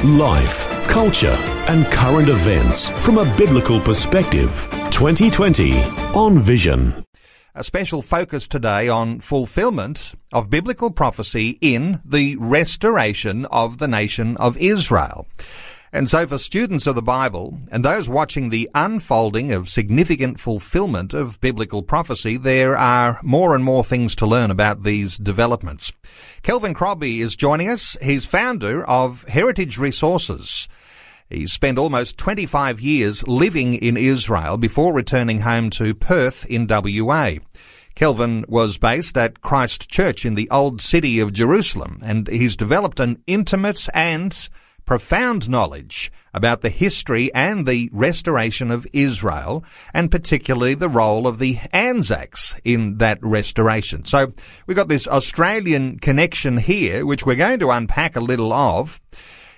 Life, culture, and current events from a biblical perspective. 2020 on Vision. A special focus today on fulfillment of biblical prophecy in the restoration of the nation of Israel. And so for students of the Bible and those watching the unfolding of significant fulfillment of biblical prophecy, there are more and more things to learn about these developments. Kelvin Crombie is joining us. He's founder of Heritage Resources. He spent almost 25 years living in Israel before returning home to Perth in WA. Kelvin was based at Christ Church in the Old City of Jerusalem, and he's developed an intimate and profound knowledge about the history and the restoration of Israel, and particularly the role of the Anzacs in that restoration. So we've got this Australian connection here, which we're going to unpack a little of.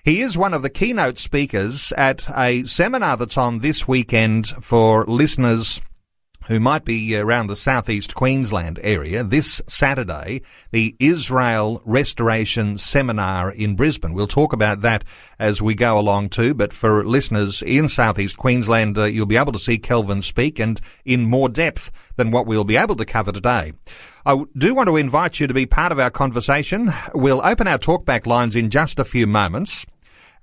He is one of the keynote speakers at a seminar that's on this weekend for listeners who might be around the southeast Queensland area this Saturday, the Israel Restoration Seminar in Brisbane. We'll talk about that as we go along too, but for listeners in southeast Queensland, uh, you'll be able to see Kelvin speak and in more depth than what we'll be able to cover today. I do want to invite you to be part of our conversation. We'll open our talkback lines in just a few moments.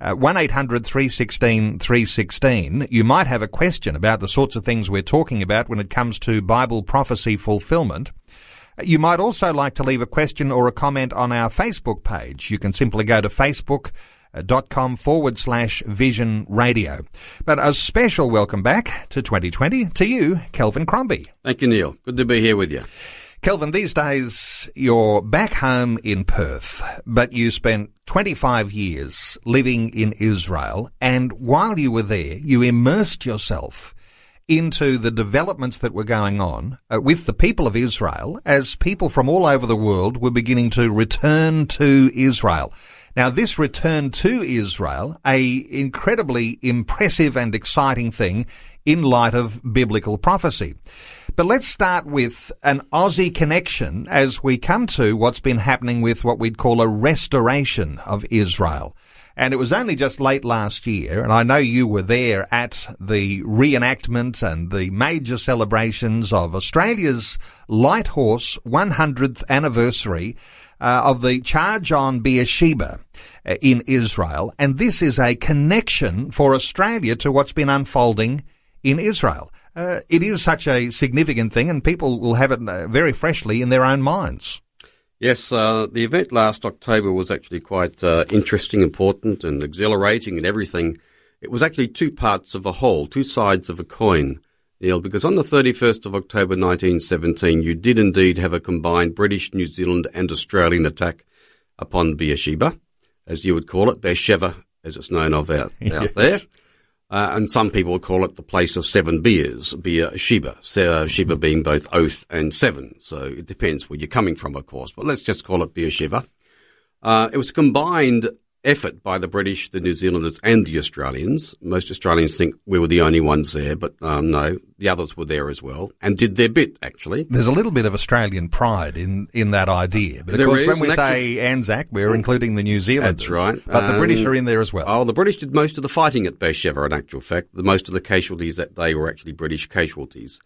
Uh, 800 316 316. You might have a question about the sorts of things we're talking about when it comes to Bible prophecy fulfillment. You might also like to leave a question or a comment on our Facebook page. You can simply go to facebook.com forward slash vision radio. But a special welcome back to 2020 to you, Kelvin Crombie. Thank you, Neil. Good to be here with you. Kelvin, these days you're back home in Perth, but you spent 25 years living in Israel, and while you were there, you immersed yourself into the developments that were going on uh, with the people of Israel as people from all over the world were beginning to return to Israel. Now, this return to Israel, a incredibly impressive and exciting thing in light of biblical prophecy. But let's start with an Aussie connection as we come to what's been happening with what we'd call a restoration of Israel. And it was only just late last year, and I know you were there at the reenactment and the major celebrations of Australia's Light Horse 100th anniversary uh, of the charge on Beersheba uh, in Israel. And this is a connection for Australia to what's been unfolding in Israel uh, it is such a significant thing, and people will have it uh, very freshly in their own minds. Yes, uh, the event last October was actually quite uh, interesting, important, and exhilarating, and everything. It was actually two parts of a whole, two sides of a coin, Neil, because on the 31st of October 1917, you did indeed have a combined British, New Zealand, and Australian attack upon Beersheba, as you would call it, Beersheba, as it's known of out, yes. out there. Uh, and some people call it the place of seven beers, beer Sheba, so, Sheba being both oath and seven. So it depends where you're coming from, of course, but let's just call it beer Sheba. Uh, it was combined effort by the British, the New Zealanders, and the Australians. Most Australians think we were the only ones there, but um, no, the others were there as well and did their bit, actually. There's a little bit of Australian pride in, in that idea. But of there course, when we say Anzac, we're including the New Zealanders. That's right. But um, the British are in there as well. Oh, the British did most of the fighting at Beersheba, in actual fact. The most of the casualties that day were actually British casualties.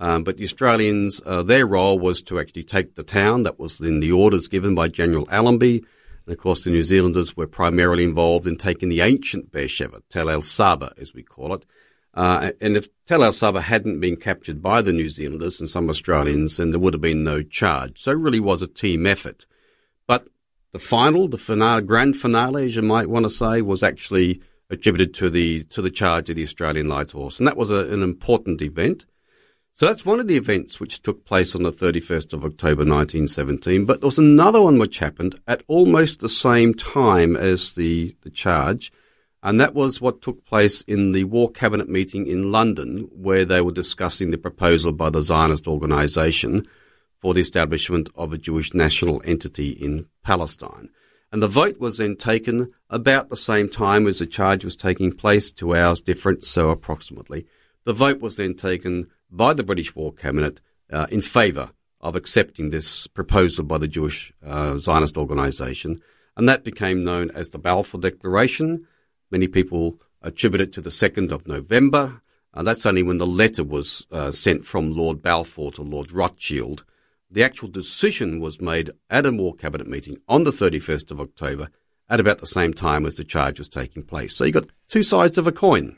Um, but the Australians, uh, their role was to actually take the town. That was in the orders given by General Allenby and of course, the New Zealanders were primarily involved in taking the ancient Beersheba, Tel El Saba, as we call it. Uh, and if Tel El Saba hadn't been captured by the New Zealanders and some Australians, then there would have been no charge. So it really was a team effort. But the final, the finale, grand finale, as you might want to say, was actually attributed to the to the charge of the Australian Light Horse, and that was a, an important event. So that's one of the events which took place on the 31st of October 1917. But there was another one which happened at almost the same time as the, the charge. And that was what took place in the War Cabinet meeting in London, where they were discussing the proposal by the Zionist organization for the establishment of a Jewish national entity in Palestine. And the vote was then taken about the same time as the charge was taking place, two hours different, so approximately. The vote was then taken by the British War Cabinet uh, in favour of accepting this proposal by the Jewish uh, Zionist organization, and that became known as the Balfour Declaration. Many people attribute it to the 2nd of November. Uh, that's only when the letter was uh, sent from Lord Balfour to Lord Rothschild. The actual decision was made at a War Cabinet meeting on the 31st of October at about the same time as the charge was taking place. So you've got two sides of a coin.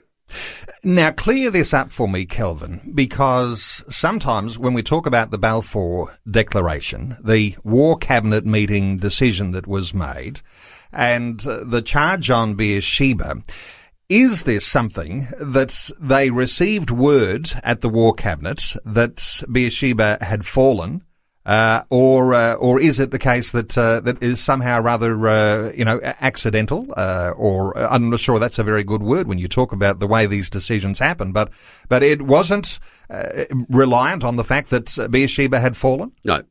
Now, clear this up for me, Kelvin, because sometimes when we talk about the Balfour Declaration, the War Cabinet meeting decision that was made, and uh, the charge on Beersheba, is this something that they received word at the War Cabinet that Beersheba had fallen uh, or uh, or is it the case that uh, that is somehow rather uh, you know accidental uh, or uh, I'm not sure that's a very good word when you talk about the way these decisions happen but but it wasn't reliant on the fact that Beersheba had fallen? No.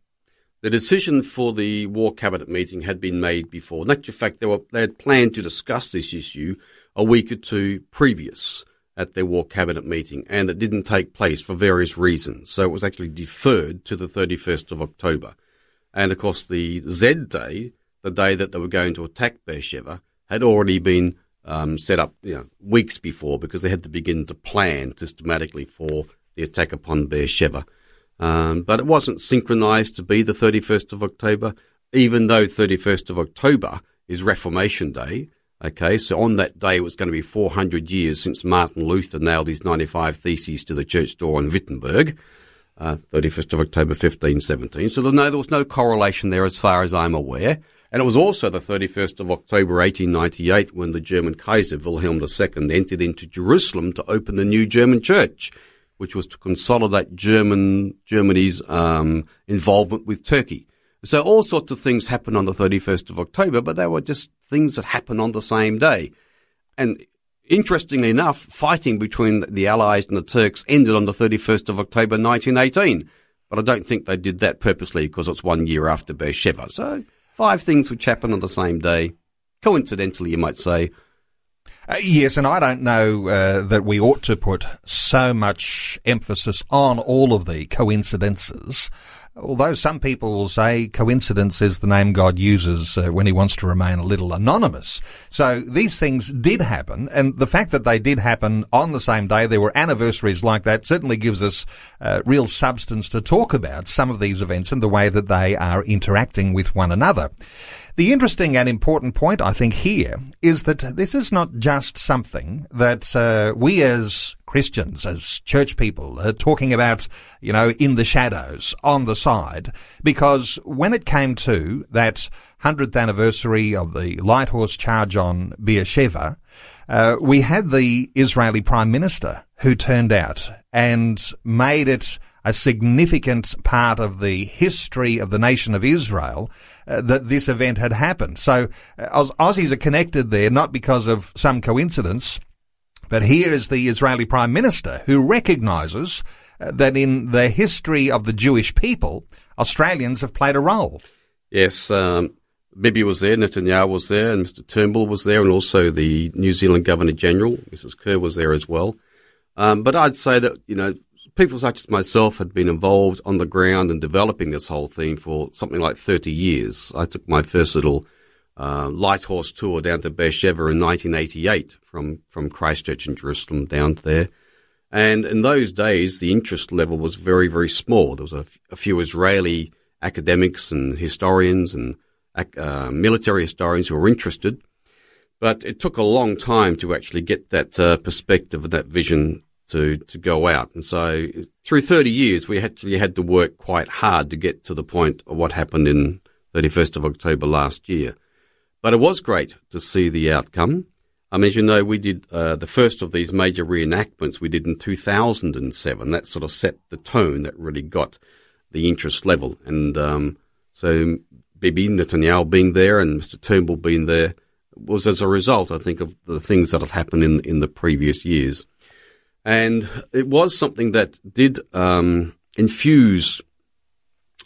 The decision for the war cabinet meeting had been made before. In actual fact they were they had planned to discuss this issue a week or two previous at their war cabinet meeting, and it didn't take place for various reasons. So it was actually deferred to the 31st of October. And of course, the Z day, the day that they were going to attack Beersheba, had already been um, set up you know, weeks before because they had to begin to plan systematically for the attack upon Beersheba. Um, but it wasn't synchronized to be the 31st of October, even though 31st of October is Reformation Day Okay, so on that day it was going to be 400 years since Martin Luther nailed his 95 Theses to the church door in Wittenberg, uh, 31st of October 1517. So no, there was no correlation there as far as I'm aware. And it was also the 31st of October 1898 when the German Kaiser Wilhelm II entered into Jerusalem to open the new German church, which was to consolidate German Germany's um, involvement with Turkey. So all sorts of things happened on the 31st of October, but they were just things that happened on the same day. And interestingly enough, fighting between the Allies and the Turks ended on the 31st of October 1918. But I don't think they did that purposely because it's one year after Beersheba. So five things which happened on the same day. Coincidentally, you might say. Uh, yes, and I don't know uh, that we ought to put so much emphasis on all of the coincidences although some people will say coincidence is the name God uses uh, when he wants to remain a little anonymous. So these things did happen, and the fact that they did happen on the same day, there were anniversaries like that, certainly gives us uh, real substance to talk about some of these events and the way that they are interacting with one another. The interesting and important point, I think, here is that this is not just something that uh, we as Christians, as church people, are talking about, you know, in the shadows, on the side, because when it came to that 100th anniversary of the light horse charge on Beersheba, uh, we had the Israeli Prime Minister who turned out and made it a significant part of the history of the nation of Israel uh, that this event had happened. So uh, Aussies are connected there not because of some coincidence, but here is the Israeli Prime Minister who recognises uh, that in the history of the Jewish people, Australians have played a role. Yes, um, Bibi was there, Netanyahu was there, and Mr. Turnbull was there, and also the New Zealand Governor General, Mrs. Kerr, was there as well. Um, but I'd say that, you know, people such as myself had been involved on the ground in developing this whole thing for something like 30 years. I took my first little uh, light horse tour down to Beersheba in 1988 from, from Christ Church in Jerusalem down there. And in those days, the interest level was very, very small. There was a, f- a few Israeli academics and historians and uh, military historians who were interested. But it took a long time to actually get that uh, perspective and that vision to, to go out. And so through 30 years, we actually had to work quite hard to get to the point of what happened in 31st of October last year. But it was great to see the outcome. I mean, as you know, we did uh, the first of these major reenactments we did in 2007. That sort of set the tone that really got the interest level. And um, so Bibi Netanyahu being there and Mr. Turnbull being there was as a result, I think, of the things that have happened in in the previous years, and it was something that did um, infuse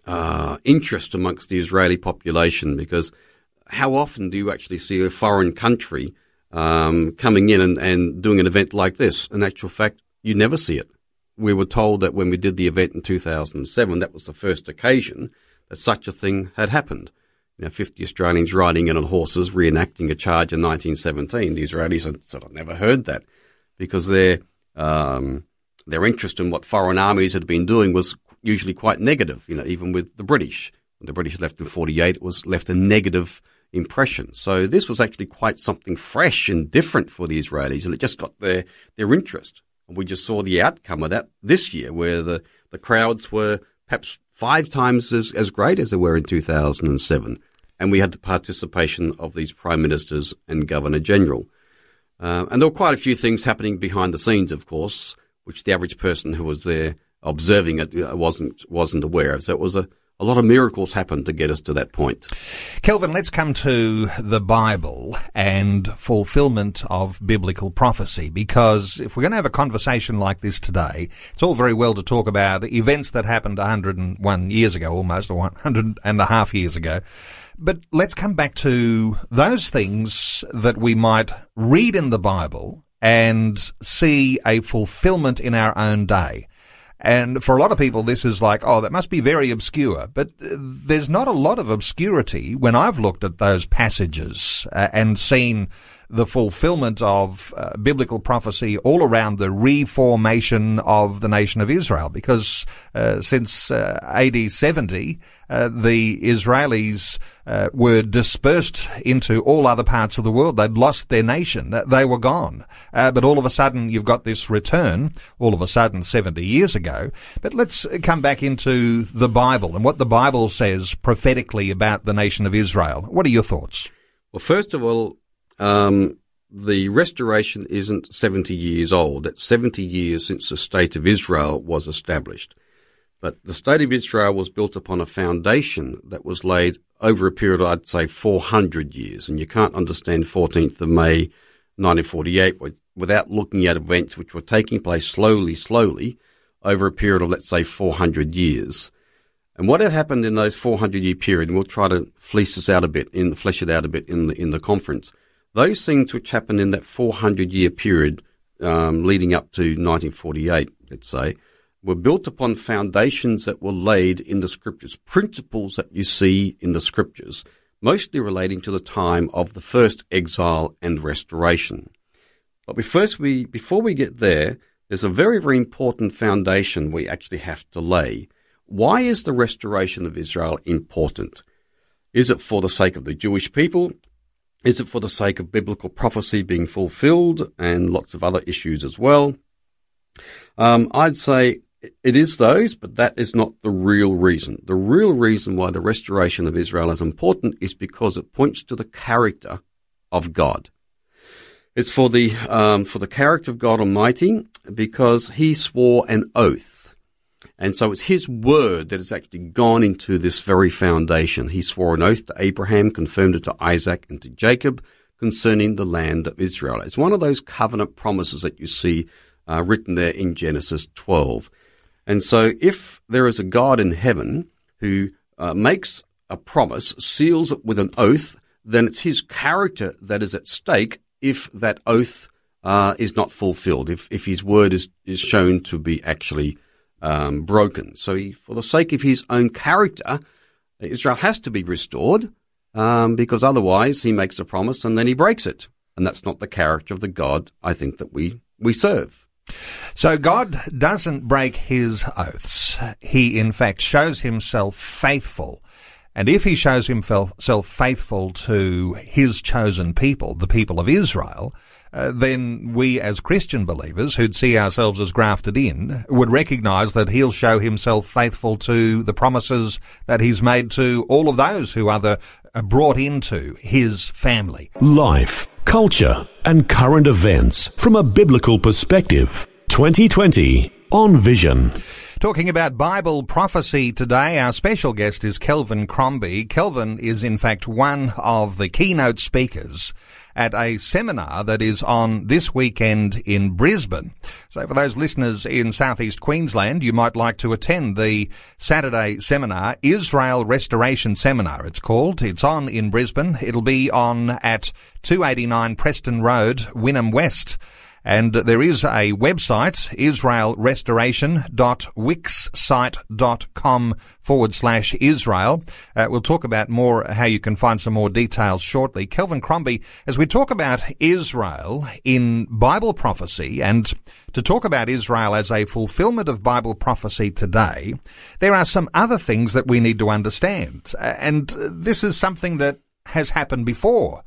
uh, interest amongst the Israeli population because how often do you actually see a foreign country um, coming in and, and doing an event like this? In actual fact, you never see it. We were told that when we did the event in 2007, that was the first occasion that such a thing had happened. You know, 50 Australians riding in on horses reenacting a charge in 1917. The Israelis had sort of never heard that because their um, their interest in what foreign armies had been doing was usually quite negative. You know, even with the British, when the British left in 48, it was left a negative impression. So this was actually quite something fresh and different for the Israelis, and it just got their their interest. And we just saw the outcome of that this year, where the the crowds were perhaps five times as, as great as they were in 2007. And we had the participation of these prime ministers and governor general. Uh, and there were quite a few things happening behind the scenes, of course, which the average person who was there observing it uh, wasn't wasn't aware of. So it was a, a lot of miracles happened to get us to that point. Kelvin, let's come to the Bible and fulfillment of biblical prophecy, because if we're going to have a conversation like this today, it's all very well to talk about events that happened 101 years ago, almost, or 100 and a half years ago. But let's come back to those things that we might read in the Bible and see a fulfillment in our own day. And for a lot of people, this is like, oh, that must be very obscure. But uh, there's not a lot of obscurity when I've looked at those passages uh, and seen the fulfillment of uh, biblical prophecy all around the reformation of the nation of Israel. Because uh, since uh, AD 70, uh, the Israelis uh, were dispersed into all other parts of the world. They'd lost their nation. They were gone. Uh, but all of a sudden, you've got this return, all of a sudden, 70 years ago. But let's come back into the Bible and what the Bible says prophetically about the nation of Israel. What are your thoughts? Well, first of all, um, the restoration isn't 70 years old. It's 70 years since the state of Israel was established. But the state of Israel was built upon a foundation that was laid over a period, of, I'd say, 400 years. And you can't understand 14th of May 1948 without looking at events which were taking place slowly, slowly over a period of, let's say, 400 years. And what had happened in those 400 year period, and we'll try to fleece this out a bit, in, flesh it out a bit in the, in the conference, those things which happened in that 400 year period um, leading up to 1948, let's say, were built upon foundations that were laid in the scriptures, principles that you see in the scriptures, mostly relating to the time of the first exile and restoration. But we first we before we get there, there's a very, very important foundation we actually have to lay. Why is the restoration of Israel important? Is it for the sake of the Jewish people? Is it for the sake of biblical prophecy being fulfilled and lots of other issues as well? Um, I'd say it is those, but that is not the real reason. The real reason why the restoration of Israel is important is because it points to the character of God. It's for the um, for the character of God Almighty because He swore an oath and so it's his word that has actually gone into this very foundation. He swore an oath to Abraham, confirmed it to Isaac and to Jacob concerning the land of Israel. It's one of those covenant promises that you see uh, written there in Genesis 12. And so if there is a God in heaven who uh, makes a promise, seals it with an oath, then it's his character that is at stake if that oath uh, is not fulfilled, if, if his word is, is shown to be actually um, broken. So, he, for the sake of his own character, Israel has to be restored um, because otherwise he makes a promise and then he breaks it. And that's not the character of the God I think that we, we serve. So God doesn't break his oaths. He, in fact, shows himself faithful. And if he shows himself faithful to his chosen people, the people of Israel, uh, then we as Christian believers who'd see ourselves as grafted in would recognize that he'll show himself faithful to the promises that he's made to all of those who are the, uh, brought into his family. Life, culture, and current events from a biblical perspective. 2020 on Vision. Talking about Bible prophecy today, our special guest is Kelvin Crombie. Kelvin is in fact one of the keynote speakers at a seminar that is on this weekend in Brisbane. So for those listeners in southeast Queensland, you might like to attend the Saturday seminar, Israel Restoration Seminar. It's called. It's on in Brisbane. It'll be on at 289 Preston Road, Wynnum West. And there is a website, israelrestoration.wixsite.com forward slash Israel. Uh, we'll talk about more how you can find some more details shortly. Kelvin Crombie, as we talk about Israel in Bible prophecy and to talk about Israel as a fulfillment of Bible prophecy today, there are some other things that we need to understand. Uh, and this is something that has happened before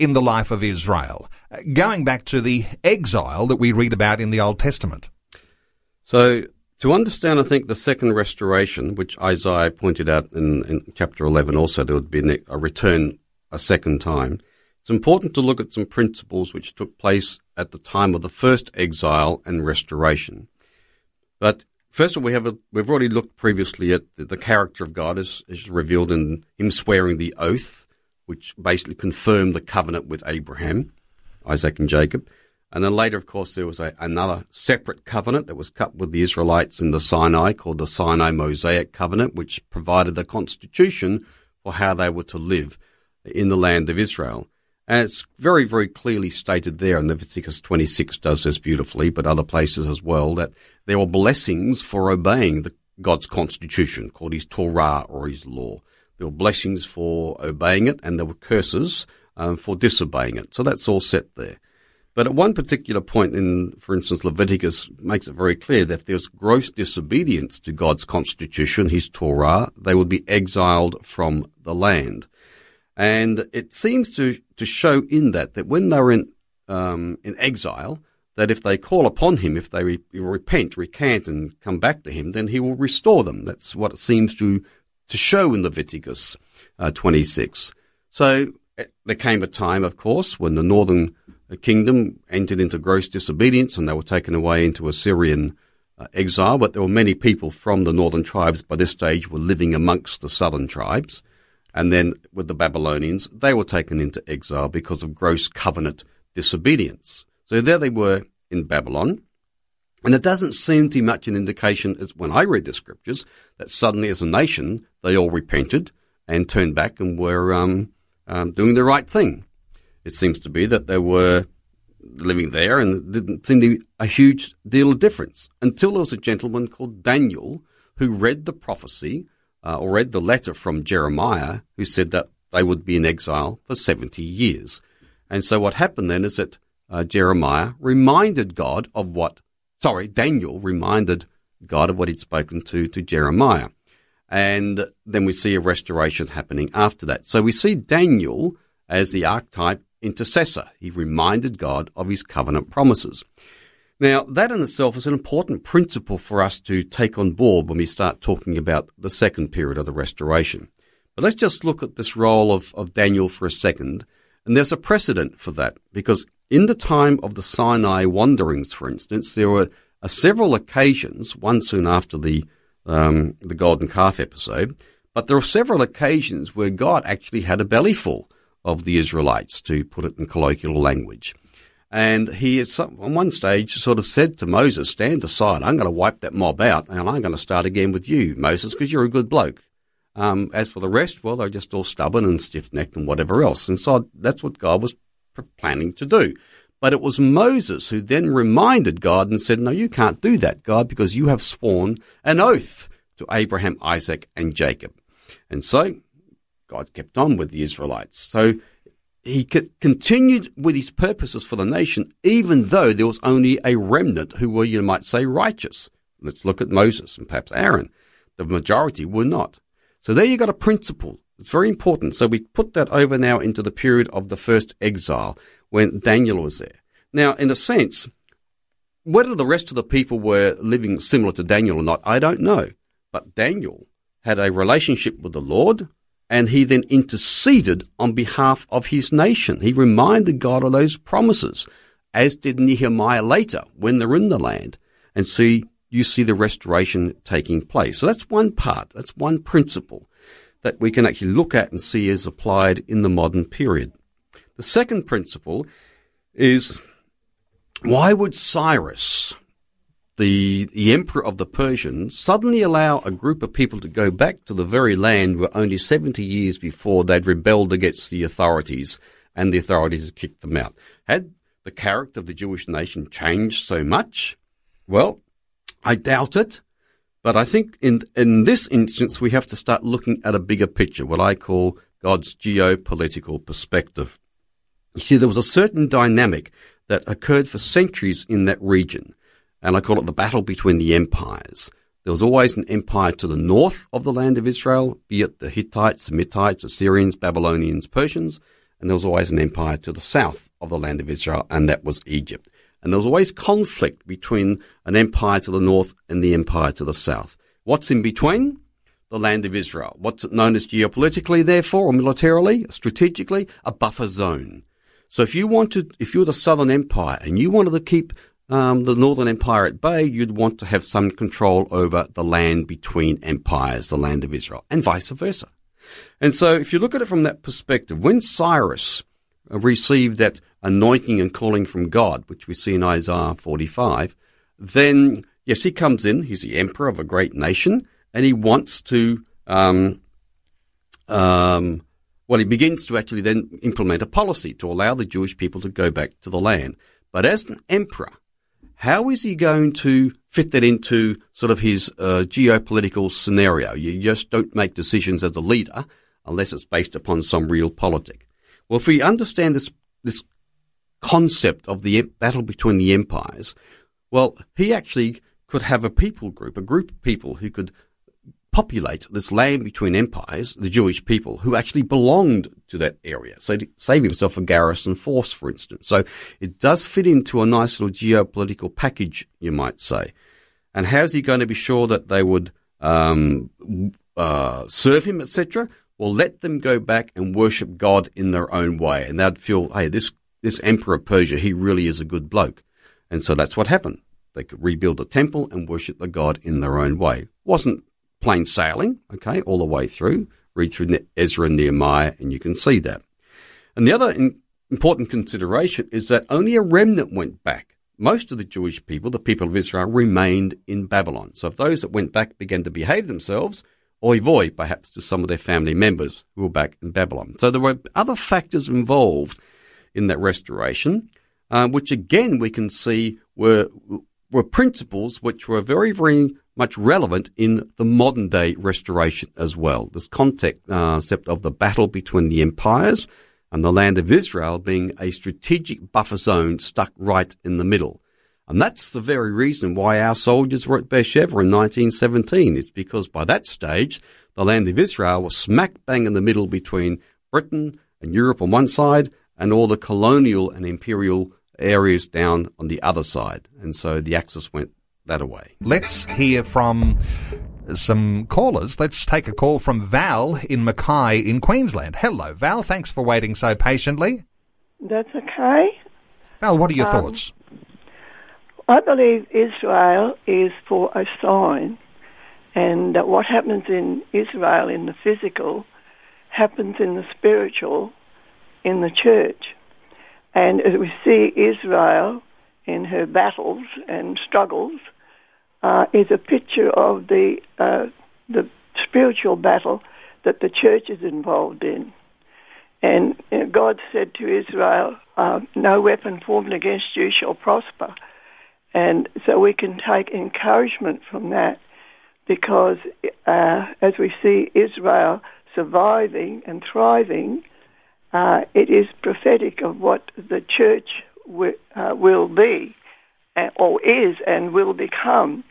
in the life of Israel, uh, going back to the exile that we read about in the Old Testament. So, to understand, I think, the second restoration, which Isaiah pointed out in, in chapter 11 also, there would be a return a second time. It's important to look at some principles which took place at the time of the first exile and restoration. But first of all, we have a, we've already looked previously at the, the character of God as, as revealed in him swearing the oath which basically confirmed the covenant with Abraham, Isaac, and Jacob. And then later, of course, there was a, another separate covenant that was cut with the Israelites in the Sinai called the Sinai Mosaic Covenant, which provided the constitution for how they were to live in the land of Israel. And it's very, very clearly stated there, and Leviticus 26 does this beautifully, but other places as well, that there were blessings for obeying the, God's constitution, called his Torah or his law. There were blessings for obeying it, and there were curses um, for disobeying it. So that's all set there. But at one particular point in, for instance, Leviticus makes it very clear that if there's gross disobedience to God's constitution, his Torah, they would be exiled from the land. And it seems to, to show in that, that when they were in, um, in exile, that if they call upon him, if they re- repent, recant, and come back to him, then he will restore them. That's what it seems to to show in Leviticus uh, 26. So eh, there came a time, of course, when the northern uh, kingdom entered into gross disobedience and they were taken away into Assyrian uh, exile. But there were many people from the northern tribes by this stage were living amongst the southern tribes. And then with the Babylonians, they were taken into exile because of gross covenant disobedience. So there they were in Babylon. And it doesn't seem to be much an indication, as when I read the scriptures, that suddenly as a nation they all repented and turned back and were um, um, doing the right thing. It seems to be that they were living there and didn't seem to be a huge deal of difference until there was a gentleman called Daniel who read the prophecy uh, or read the letter from Jeremiah who said that they would be in exile for 70 years. And so what happened then is that uh, Jeremiah reminded God of what sorry, Daniel reminded God of what he'd spoken to, to Jeremiah. And then we see a restoration happening after that. So we see Daniel as the archetype intercessor. He reminded God of his covenant promises. Now, that in itself is an important principle for us to take on board when we start talking about the second period of the restoration. But let's just look at this role of, of Daniel for a second. And there's a precedent for that because in the time of the Sinai wanderings, for instance, there were uh, several occasions, one soon after the um, the golden calf episode, but there were several occasions where God actually had a bellyful of the Israelites, to put it in colloquial language. And he, on one stage, sort of said to Moses, Stand aside, I'm going to wipe that mob out, and I'm going to start again with you, Moses, because you're a good bloke. Um, as for the rest, well, they're just all stubborn and stiff necked and whatever else. And so that's what God was planning to do. But it was Moses who then reminded God and said, No, you can't do that, God, because you have sworn an oath to Abraham, Isaac, and Jacob. And so God kept on with the Israelites. So he continued with his purposes for the nation, even though there was only a remnant who were, you might say, righteous. Let's look at Moses and perhaps Aaron. The majority were not. So there you got a principle. It's very important. So we put that over now into the period of the first exile when Daniel was there. Now, in a sense, whether the rest of the people were living similar to Daniel or not, I don't know. But Daniel had a relationship with the Lord and he then interceded on behalf of his nation. He reminded God of those promises, as did Nehemiah later when they're in the land. And see, you see the restoration taking place. So that's one part, that's one principle that we can actually look at and see is applied in the modern period. The second principle is why would Cyrus, the, the emperor of the Persians, suddenly allow a group of people to go back to the very land where only 70 years before they'd rebelled against the authorities and the authorities had kicked them out? Had the character of the Jewish nation changed so much? Well, I doubt it. But I think in, in this instance, we have to start looking at a bigger picture, what I call God's geopolitical perspective. You see, there was a certain dynamic that occurred for centuries in that region, and I call it the battle between the empires. There was always an empire to the north of the land of Israel, be it the Hittites, the Hittites, Assyrians, Babylonians, Persians, and there was always an empire to the south of the land of Israel, and that was Egypt. And there was always conflict between an empire to the north and the empire to the south. What's in between? The land of Israel. What's it known as geopolitically, therefore, or militarily, strategically? A buffer zone. So if you wanted, if you were the Southern Empire and you wanted to keep um, the Northern Empire at bay, you'd want to have some control over the land between empires, the land of Israel, and vice versa. And so if you look at it from that perspective, when Cyrus received that anointing and calling from God, which we see in Isaiah 45, then, yes, he comes in, he's the emperor of a great nation, and he wants to, um, um, well, he begins to actually then implement a policy to allow the Jewish people to go back to the land. But as an emperor, how is he going to fit that into sort of his uh, geopolitical scenario? You just don't make decisions as a leader unless it's based upon some realpolitik. Well, if we understand this this concept of the battle between the empires, well, he actually could have a people group, a group of people who could populate this land between empires, the Jewish people, who actually belonged to that area. So to save himself a garrison force, for instance. So it does fit into a nice little geopolitical package, you might say. And how's he going to be sure that they would um, uh, serve him, etc.? Well, let them go back and worship God in their own way, and they'd feel, hey, this this emperor of Persia, he really is a good bloke. And so that's what happened. They could rebuild the temple and worship the god in their own way. Wasn't plain sailing, okay, all the way through. Read through Ezra and Nehemiah, and you can see that. And the other important consideration is that only a remnant went back. Most of the Jewish people, the people of Israel, remained in Babylon. So if those that went back began to behave themselves, oy voy, perhaps to some of their family members who were back in Babylon. So there were other factors involved in that restoration, uh, which again we can see were were principles which were very, very much relevant in the modern day restoration as well. This concept uh, of the battle between the empires and the land of Israel being a strategic buffer zone stuck right in the middle. And that's the very reason why our soldiers were at Beersheba in 1917. It's because by that stage, the land of Israel was smack bang in the middle between Britain and Europe on one side and all the colonial and imperial areas down on the other side. And so the axis went that away. Let's hear from some callers. Let's take a call from Val in Mackay in Queensland. Hello, Val. Thanks for waiting so patiently. That's okay. Val, what are your um, thoughts? I believe Israel is for a sign, and that what happens in Israel in the physical happens in the spiritual in the church. And as we see Israel in her battles and struggles, uh, is a picture of the uh, the spiritual battle that the church is involved in. And you know, God said to Israel, uh, "No weapon formed against you shall prosper." And so we can take encouragement from that, because uh, as we see Israel surviving and thriving, uh, it is prophetic of what the church w- uh, will be, uh, or is, and will become.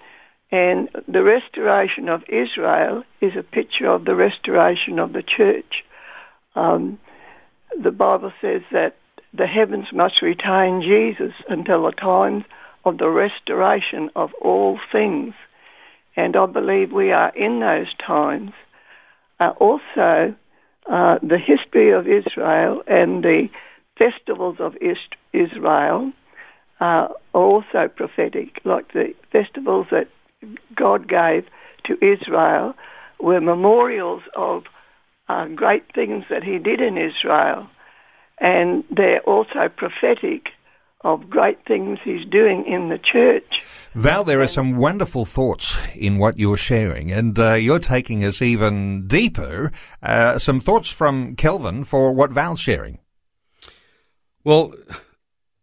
And the restoration of Israel is a picture of the restoration of the church. Um, the Bible says that the heavens must retain Jesus until the time of the restoration of all things. And I believe we are in those times. Uh, also, uh, the history of Israel and the festivals of Israel are also prophetic, like the festivals that God gave to Israel were memorials of uh, great things that He did in Israel, and they're also prophetic of great things he's doing in the church. Val, there are some wonderful thoughts in what you're sharing, and uh, you're taking us even deeper. Uh, some thoughts from Kelvin for what Val's sharing. Well,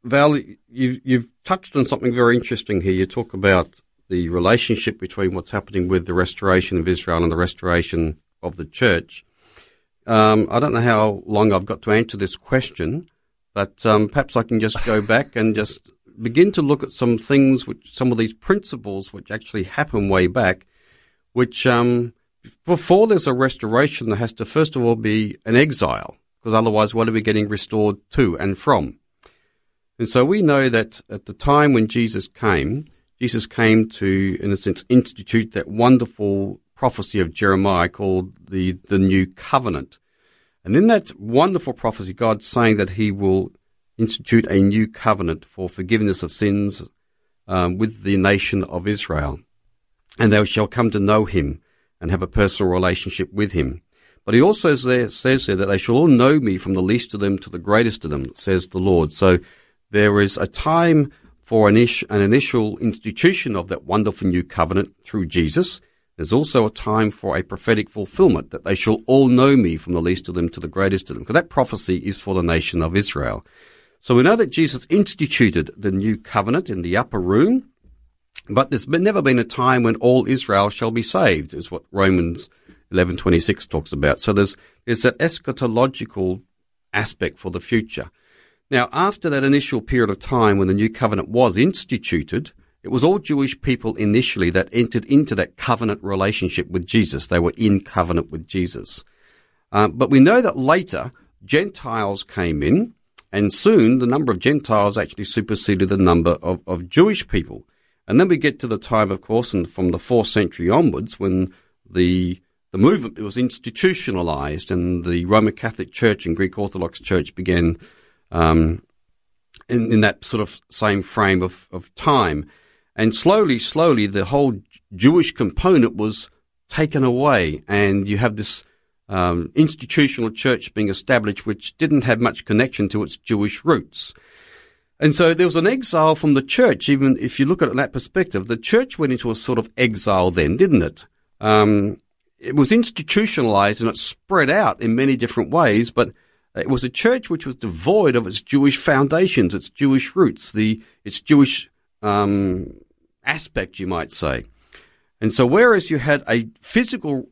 Val, you, you've touched on something very interesting here. You talk about the relationship between what's happening with the restoration of Israel and the restoration of the church. Um, I don't know how long I've got to answer this question, but um, perhaps I can just go back and just begin to look at some things, which some of these principles which actually happen way back, which um, before there's a restoration, there has to first of all be an exile, because otherwise, what are we getting restored to and from? And so we know that at the time when Jesus came, Jesus came to, in a sense, institute that wonderful prophecy of Jeremiah called the, the New Covenant. And in that wonderful prophecy, God's saying that He will institute a new covenant for forgiveness of sins um, with the nation of Israel. And they shall come to know Him and have a personal relationship with Him. But He also says there that they shall all know me from the least of them to the greatest of them, says the Lord. So there is a time for an, ish, an initial institution of that wonderful new covenant through Jesus. There's also a time for a prophetic fulfillment that they shall all know me from the least of them to the greatest of them. Because that prophecy is for the nation of Israel. So we know that Jesus instituted the new covenant in the upper room, but there's never been a time when all Israel shall be saved, is what Romans 11:26 talks about. So there's there's that eschatological aspect for the future. Now, after that initial period of time when the new covenant was instituted, it was all Jewish people initially that entered into that covenant relationship with Jesus. They were in covenant with Jesus. Uh, but we know that later Gentiles came in, and soon the number of Gentiles actually superseded the number of, of Jewish people. And then we get to the time, of course, and from the fourth century onwards, when the the movement was institutionalized, and the Roman Catholic Church and Greek Orthodox Church began um, in, in that sort of same frame of, of time. And slowly, slowly, the whole Jewish component was taken away, and you have this um, institutional church being established, which didn't have much connection to its Jewish roots. And so there was an exile from the church, even if you look at it that perspective. The church went into a sort of exile then, didn't it? Um, it was institutionalized and it spread out in many different ways, but it was a church which was devoid of its Jewish foundations, its Jewish roots, the its Jewish um, aspect, you might say. And so, whereas you had a physical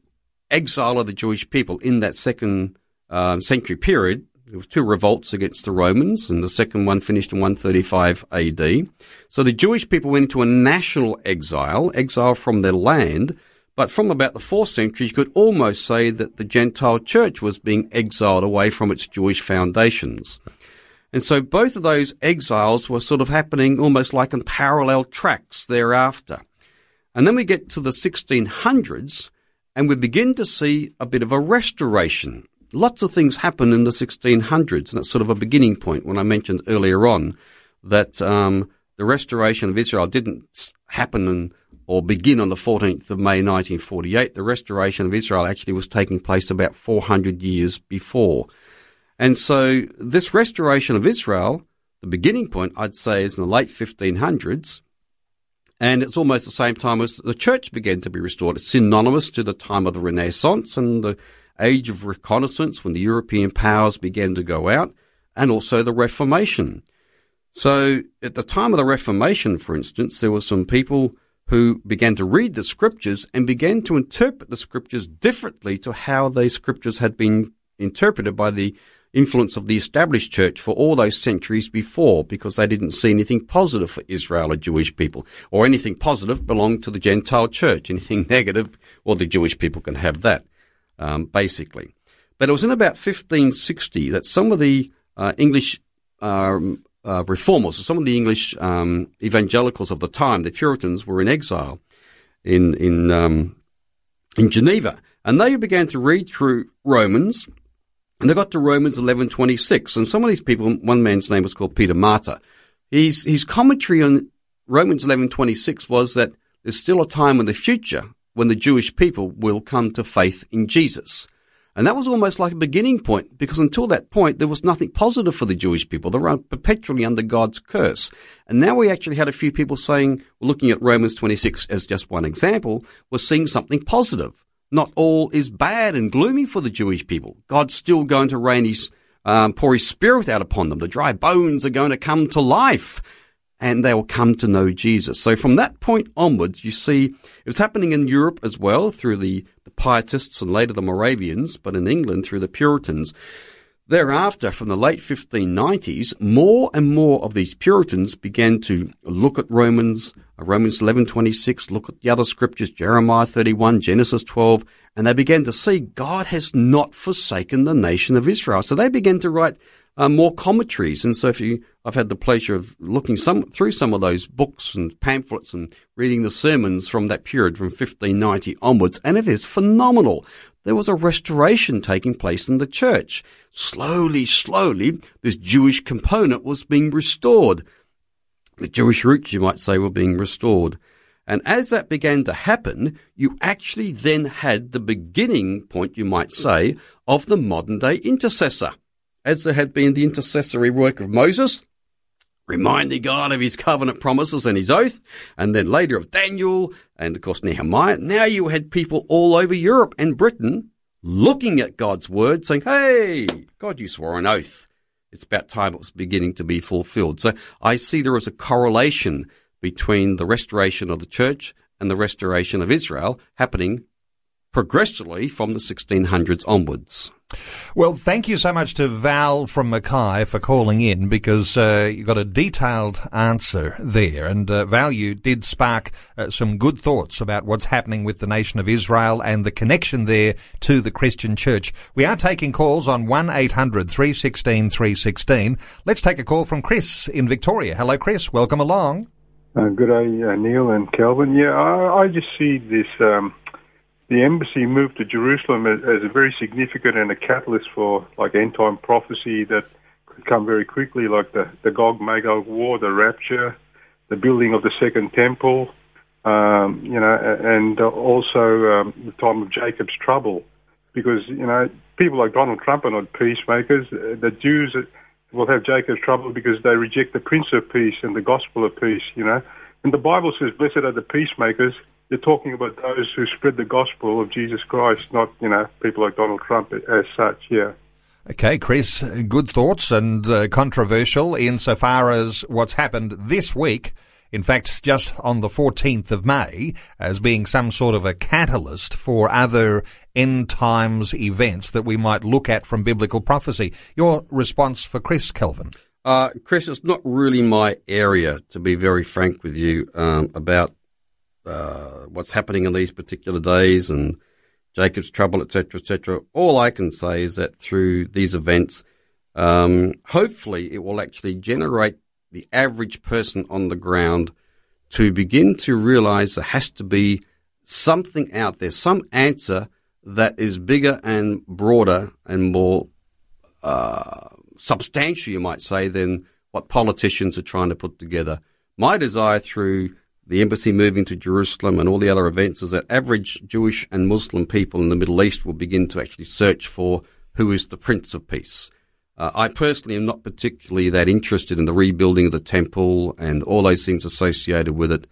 exile of the Jewish people in that second uh, century period, there was two revolts against the Romans, and the second one finished in 135 AD. So the Jewish people went into a national exile, exile from their land. But from about the fourth century, you could almost say that the Gentile church was being exiled away from its Jewish foundations. And so both of those exiles were sort of happening almost like in parallel tracks thereafter. And then we get to the 1600s and we begin to see a bit of a restoration. Lots of things happen in the 1600s, and that's sort of a beginning point when I mentioned earlier on that um, the restoration of Israel didn't happen in, or begin on the 14th of May 1948. The restoration of Israel actually was taking place about 400 years before. And so this restoration of Israel, the beginning point, I'd say, is in the late 1500s. And it's almost the same time as the church began to be restored. It's synonymous to the time of the Renaissance and the age of reconnaissance when the European powers began to go out, and also the Reformation. So at the time of the Reformation, for instance, there were some people who began to read the scriptures and began to interpret the scriptures differently to how these scriptures had been interpreted by the influence of the established church for all those centuries before because they didn't see anything positive for Israel or Jewish people or anything positive belonged to the Gentile church. Anything negative, well, the Jewish people can have that, um, basically. But it was in about 1560 that some of the uh, English um, uh, reformers, some of the English um, evangelicals of the time, the Puritans, were in exile in in um, in Geneva, and they began to read through Romans and they got to Romans 11:26, and some of these people, one man's name was called Peter Martyr. His his commentary on Romans 11:26 was that there's still a time in the future when the Jewish people will come to faith in Jesus. And that was almost like a beginning point because until that point, there was nothing positive for the Jewish people. They were perpetually under God's curse. And now we actually had a few people saying, looking at Romans 26 as just one example, we're seeing something positive. Not all is bad and gloomy for the Jewish people. God's still going to rain his, um, pour his spirit out upon them. The dry bones are going to come to life and they will come to know Jesus. So from that point onwards, you see it was happening in Europe as well through the, the Pietists and later the Moravians, but in England through the Puritans. Thereafter, from the late 1590s, more and more of these Puritans began to look at Romans, uh, Romans 11:26, look at the other scriptures, Jeremiah 31, Genesis 12, and they began to see God has not forsaken the nation of Israel. So they began to write uh, more commentaries. And so if you, I've had the pleasure of looking some through some of those books and pamphlets and reading the sermons from that period from 1590 onwards, and it is phenomenal. There was a restoration taking place in the church. Slowly, slowly, this Jewish component was being restored. The Jewish roots, you might say, were being restored. And as that began to happen, you actually then had the beginning point, you might say, of the modern day intercessor as there had been the intercessory work of Moses, reminding God of his covenant promises and his oath, and then later of Daniel and of course Nehemiah. Now you had people all over Europe and Britain looking at God's word saying, Hey, God, you swore an oath. It's about time it was beginning to be fulfilled. So I see there is a correlation between the restoration of the church and the restoration of Israel happening progressively from the 1600s onwards. Well, thank you so much to Val from Mackay for calling in because uh, you got a detailed answer there. And uh, Val, you did spark uh, some good thoughts about what's happening with the nation of Israel and the connection there to the Christian church. We are taking calls on 1 800 316 316. Let's take a call from Chris in Victoria. Hello, Chris. Welcome along. Uh, good day, uh, Neil and Kelvin. Yeah, I, I just see this. Um the embassy moved to Jerusalem as, as a very significant and a catalyst for like end time prophecy that could come very quickly, like the, the Gog Magog war, the rapture, the building of the second temple, um, you know, and also um, the time of Jacob's trouble. Because, you know, people like Donald Trump are not peacemakers. The Jews will have Jacob's trouble because they reject the Prince of Peace and the gospel of peace, you know. And the Bible says, Blessed are the peacemakers, you're talking about those who spread the gospel of Jesus Christ, not you know people like Donald Trump as such. Yeah. Okay, Chris, good thoughts and uh, controversial insofar as what's happened this week. In fact, just on the 14th of May, as being some sort of a catalyst for other end times events that we might look at from biblical prophecy. Your response for Chris Kelvin? Uh, Chris, it's not really my area, to be very frank with you, um, about uh, what's happening in these particular days and Jacob's trouble, etc., etc. All I can say is that through these events, um, hopefully, it will actually generate the average person on the ground to begin to realize there has to be something out there, some answer that is bigger and broader and more uh, substantial, you might say, than what politicians are trying to put together. My desire through the embassy moving to Jerusalem and all the other events is that average Jewish and Muslim people in the Middle East will begin to actually search for who is the Prince of Peace. Uh, I personally am not particularly that interested in the rebuilding of the temple and all those things associated with it.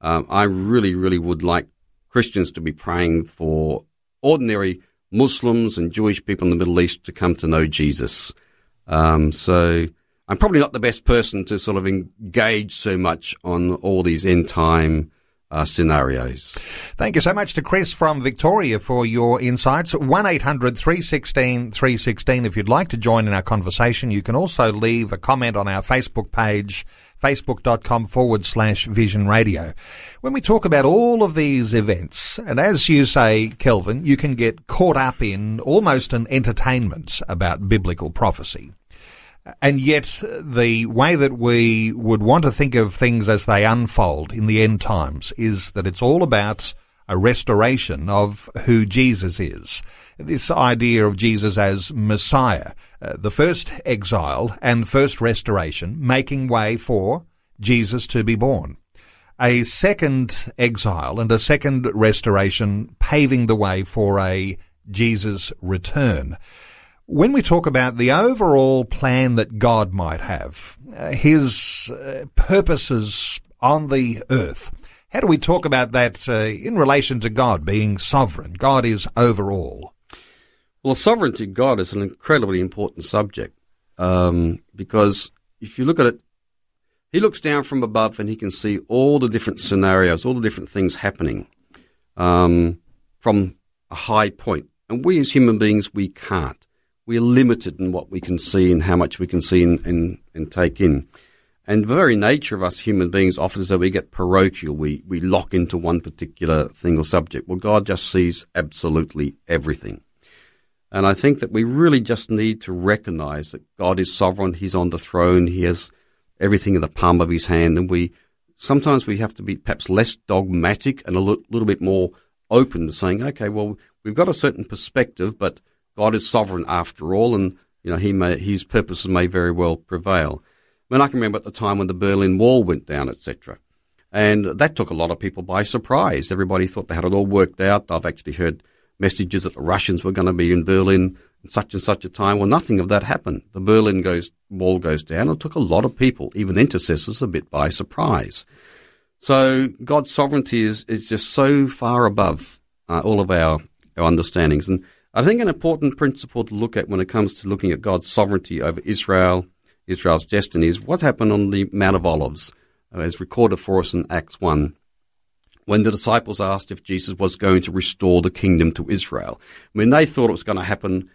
Um, I really, really would like Christians to be praying for ordinary Muslims and Jewish people in the Middle East to come to know Jesus. Um, so I'm probably not the best person to sort of engage so much on all these end time uh, scenarios. Thank you so much to Chris from Victoria for your insights. 1 800 316 316. If you'd like to join in our conversation, you can also leave a comment on our Facebook page, facebook.com forward slash vision radio. When we talk about all of these events, and as you say, Kelvin, you can get caught up in almost an entertainment about biblical prophecy. And yet, the way that we would want to think of things as they unfold in the end times is that it's all about a restoration of who Jesus is. This idea of Jesus as Messiah, uh, the first exile and first restoration, making way for Jesus to be born. a second exile and a second restoration, paving the way for a Jesus return. When we talk about the overall plan that God might have, uh, his uh, purposes on the earth, how do we talk about that uh, in relation to God being sovereign? God is overall. Well, sovereignty God is an incredibly important subject um, because if you look at it, he looks down from above and he can see all the different scenarios, all the different things happening um, from a high point. And we as human beings, we can't. We're limited in what we can see and how much we can see and, and, and take in. And the very nature of us human beings often is that we get parochial. We, we lock into one particular thing or subject. Well, God just sees absolutely everything. And I think that we really just need to recognize that God is sovereign. He's on the throne. He has everything in the palm of his hand. And we, sometimes we have to be perhaps less dogmatic and a little bit more open to saying, okay, well, we've got a certain perspective, but God is sovereign after all. And, you know, he may, his purposes may very well prevail. I mean, I can remember at the time when the Berlin Wall went down, etc. And that took a lot of people by surprise. Everybody thought they had it all worked out. I've actually heard messages that the Russians were going to be in Berlin in such and such a time. Well, nothing of that happened. The Berlin goes, wall goes down. It took a lot of people, even intercessors, a bit by surprise. So God's sovereignty is, is just so far above uh, all of our, our understandings. And I think an important principle to look at when it comes to looking at God's sovereignty over Israel Israel's destiny is what happened on the Mount of Olives, uh, as recorded for us in Acts 1, when the disciples asked if Jesus was going to restore the kingdom to Israel. I mean, they thought it was going to happen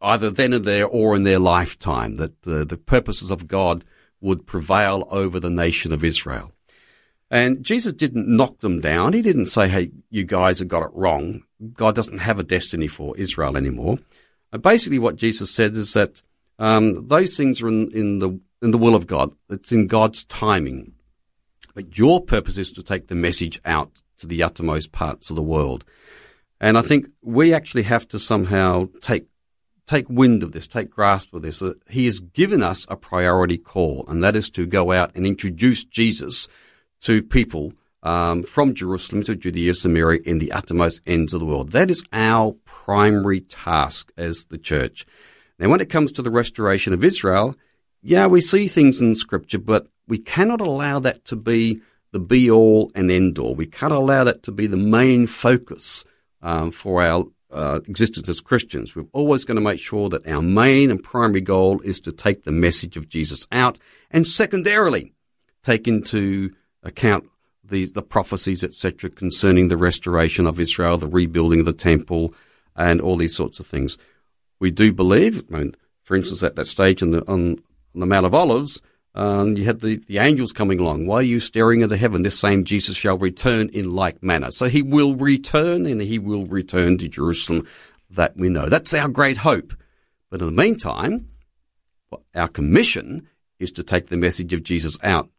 either then and there or in their lifetime, that the, the purposes of God would prevail over the nation of Israel. And Jesus didn't knock them down. He didn't say, hey, you guys have got it wrong. God doesn't have a destiny for Israel anymore. And basically, what Jesus said is that um, those things are in, in the in the will of God. It's in God's timing. But your purpose is to take the message out to the uttermost parts of the world. And I think we actually have to somehow take take wind of this, take grasp of this. Uh, he has given us a priority call, and that is to go out and introduce Jesus to people um, from Jerusalem to Judea, Samaria, in the uttermost ends of the world. That is our primary task as the church. Now, when it comes to the restoration of Israel, yeah, we see things in Scripture, but we cannot allow that to be the be all and end all. We can't allow that to be the main focus um, for our uh, existence as Christians. We're always going to make sure that our main and primary goal is to take the message of Jesus out, and secondarily, take into account the, the prophecies, etc., concerning the restoration of Israel, the rebuilding of the temple, and all these sorts of things we do believe. I mean, for instance, at that stage on the on, on the Mount of Olives, um, you had the, the angels coming along. Why are you staring into heaven? This same Jesus shall return in like manner. So he will return and he will return to Jerusalem. That we know. That's our great hope. But in the meantime, our commission is to take the message of Jesus out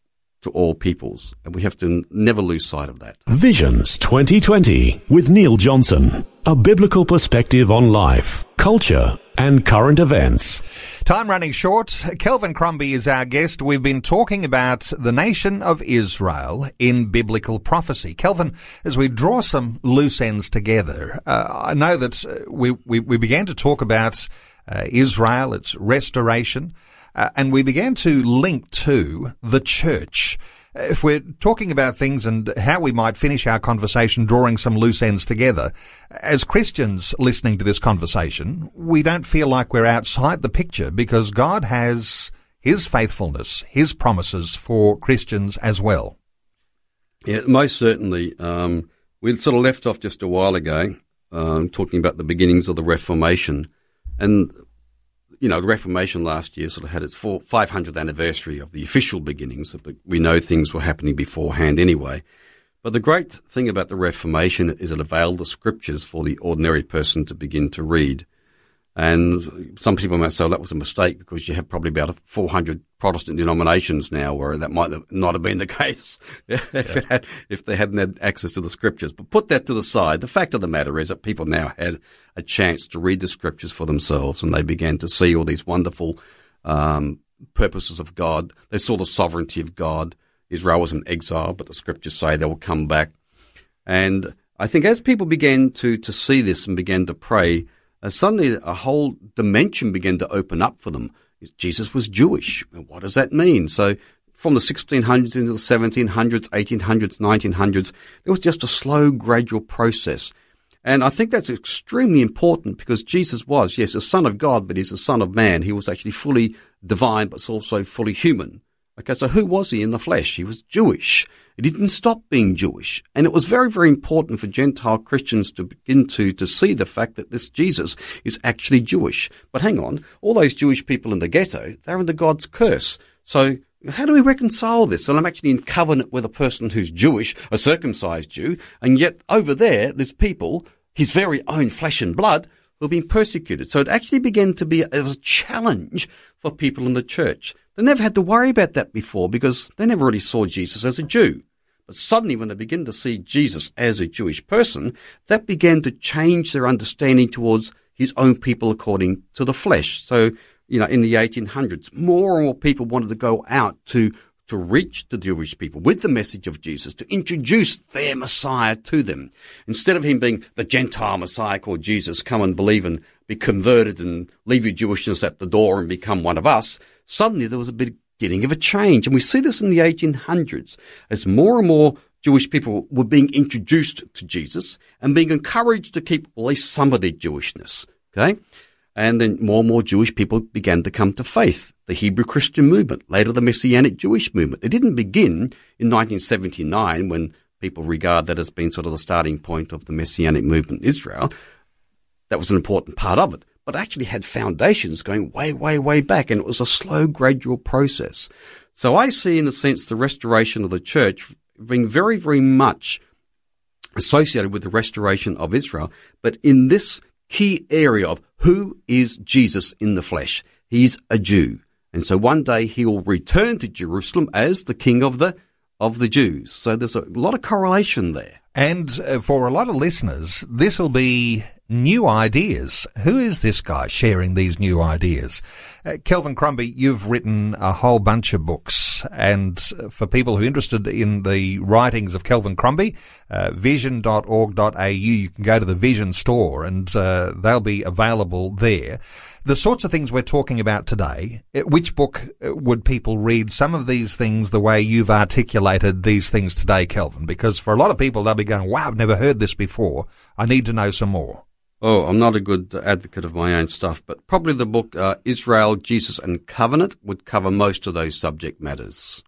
to all peoples. And we have to never lose sight of that. Visions 2020 with Neil Johnson. A biblical perspective on life, culture, and current events. Time running short. Kelvin Crombie is our guest. We've been talking about the nation of Israel in biblical prophecy. Kelvin, as we draw some loose ends together, uh, I know that uh, we, we, we, began to talk about uh, Israel, its restoration, uh, and we began to link to the church. If we're talking about things and how we might finish our conversation drawing some loose ends together, as Christians listening to this conversation, we don't feel like we're outside the picture because God has His faithfulness, His promises for Christians as well. Yeah, most certainly. Um, we sort of left off just a while ago um, talking about the beginnings of the Reformation. And you know, the Reformation last year sort of had its 500th anniversary of the official beginnings, but we know things were happening beforehand anyway. But the great thing about the Reformation is it availed the scriptures for the ordinary person to begin to read. And some people might say well, that was a mistake because you have probably about 400 Protestant denominations now where that might not have been the case if, yeah. had, if they hadn't had access to the scriptures. But put that to the side. The fact of the matter is that people now had a chance to read the scriptures for themselves and they began to see all these wonderful um, purposes of God. They saw the sovereignty of God Israel was in exile, but the scriptures say they will come back. And I think as people began to, to see this and began to pray, uh, suddenly a whole dimension began to open up for them. Jesus was Jewish. What does that mean? So from the 1600s into the 1700s, 1800s, 1900s, it was just a slow, gradual process. And I think that's extremely important because Jesus was, yes, a son of God, but he's a son of man. He was actually fully divine, but also fully human. Okay, so who was he in the flesh? He was Jewish. He didn't stop being Jewish. And it was very, very important for Gentile Christians to begin to, to see the fact that this Jesus is actually Jewish. But hang on, all those Jewish people in the ghetto, they're under God's curse. So how do we reconcile this? And I'm actually in covenant with a person who's Jewish, a circumcised Jew, and yet over there, there's people, his very own flesh and blood, who are being persecuted. So it actually began to be a, a challenge for people in the church. They never had to worry about that before because they never really saw Jesus as a Jew. But suddenly, when they begin to see Jesus as a Jewish person, that began to change their understanding towards his own people according to the flesh. So, you know, in the 1800s, more and more people wanted to go out to to reach the Jewish people with the message of Jesus, to introduce their Messiah to them. Instead of him being the Gentile Messiah called Jesus, come and believe and be converted and leave your Jewishness at the door and become one of us, suddenly there was a beginning of a change. And we see this in the 1800s as more and more Jewish people were being introduced to Jesus and being encouraged to keep at least some of their Jewishness. Okay? And then more and more Jewish people began to come to faith. The Hebrew Christian movement, later the Messianic Jewish movement. It didn't begin in 1979 when people regard that as being sort of the starting point of the Messianic movement in Israel. That was an important part of it, but actually had foundations going way, way, way back, and it was a slow, gradual process. So I see, in a sense, the restoration of the church being very, very much associated with the restoration of Israel, but in this key area of who is Jesus in the flesh. He's a Jew. And so one day he will return to Jerusalem as the king of the of the Jews. So there's a lot of correlation there. And uh, for a lot of listeners, this will be new ideas. Who is this guy sharing these new ideas? Uh, Kelvin Crombie, you've written a whole bunch of books. And for people who are interested in the writings of Kelvin Crombie, uh, vision.org.au, you can go to the Vision store and uh, they'll be available there. The sorts of things we're talking about today, uh, which book uh, would people read some of these things the way you've articulated these things today, Kelvin? Because for a lot of people, they'll be going, wow, I've never heard this before. I need to know some more. Oh, I'm not a good advocate of my own stuff, but probably the book uh, Israel, Jesus and Covenant would cover most of those subject matters.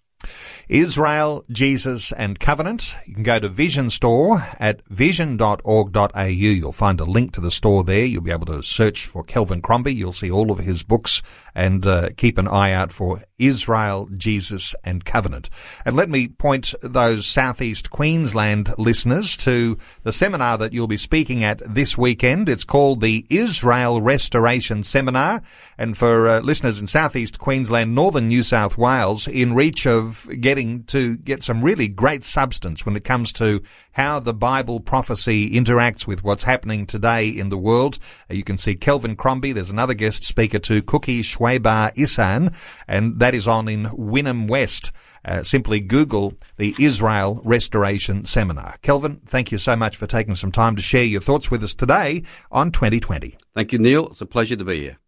Israel, Jesus and Covenant. You can go to Vision Store at vision.org.au. You'll find a link to the store there. You'll be able to search for Kelvin Crombie. You'll see all of his books and uh, keep an eye out for Israel, Jesus and Covenant. And let me point those Southeast Queensland listeners to the seminar that you'll be speaking at this weekend. It's called the Israel Restoration Seminar. And for uh, listeners in Southeast Queensland, Northern New South Wales, in reach of getting to get some really great substance when it comes to how the Bible prophecy interacts with what's happening today in the world. Uh, you can see Kelvin Crombie. There's another guest speaker too, Cookie Schwebar Isan, and that is on in Wynnum West. Uh, simply Google the Israel Restoration Seminar. Kelvin, thank you so much for taking some time to share your thoughts with us today on 2020. Thank you, Neil. It's a pleasure to be here.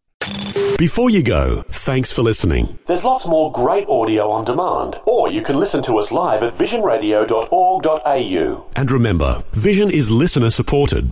Before you go, thanks for listening. There's lots more great audio on demand, or you can listen to us live at visionradio.org.au. And remember, Vision is listener supported.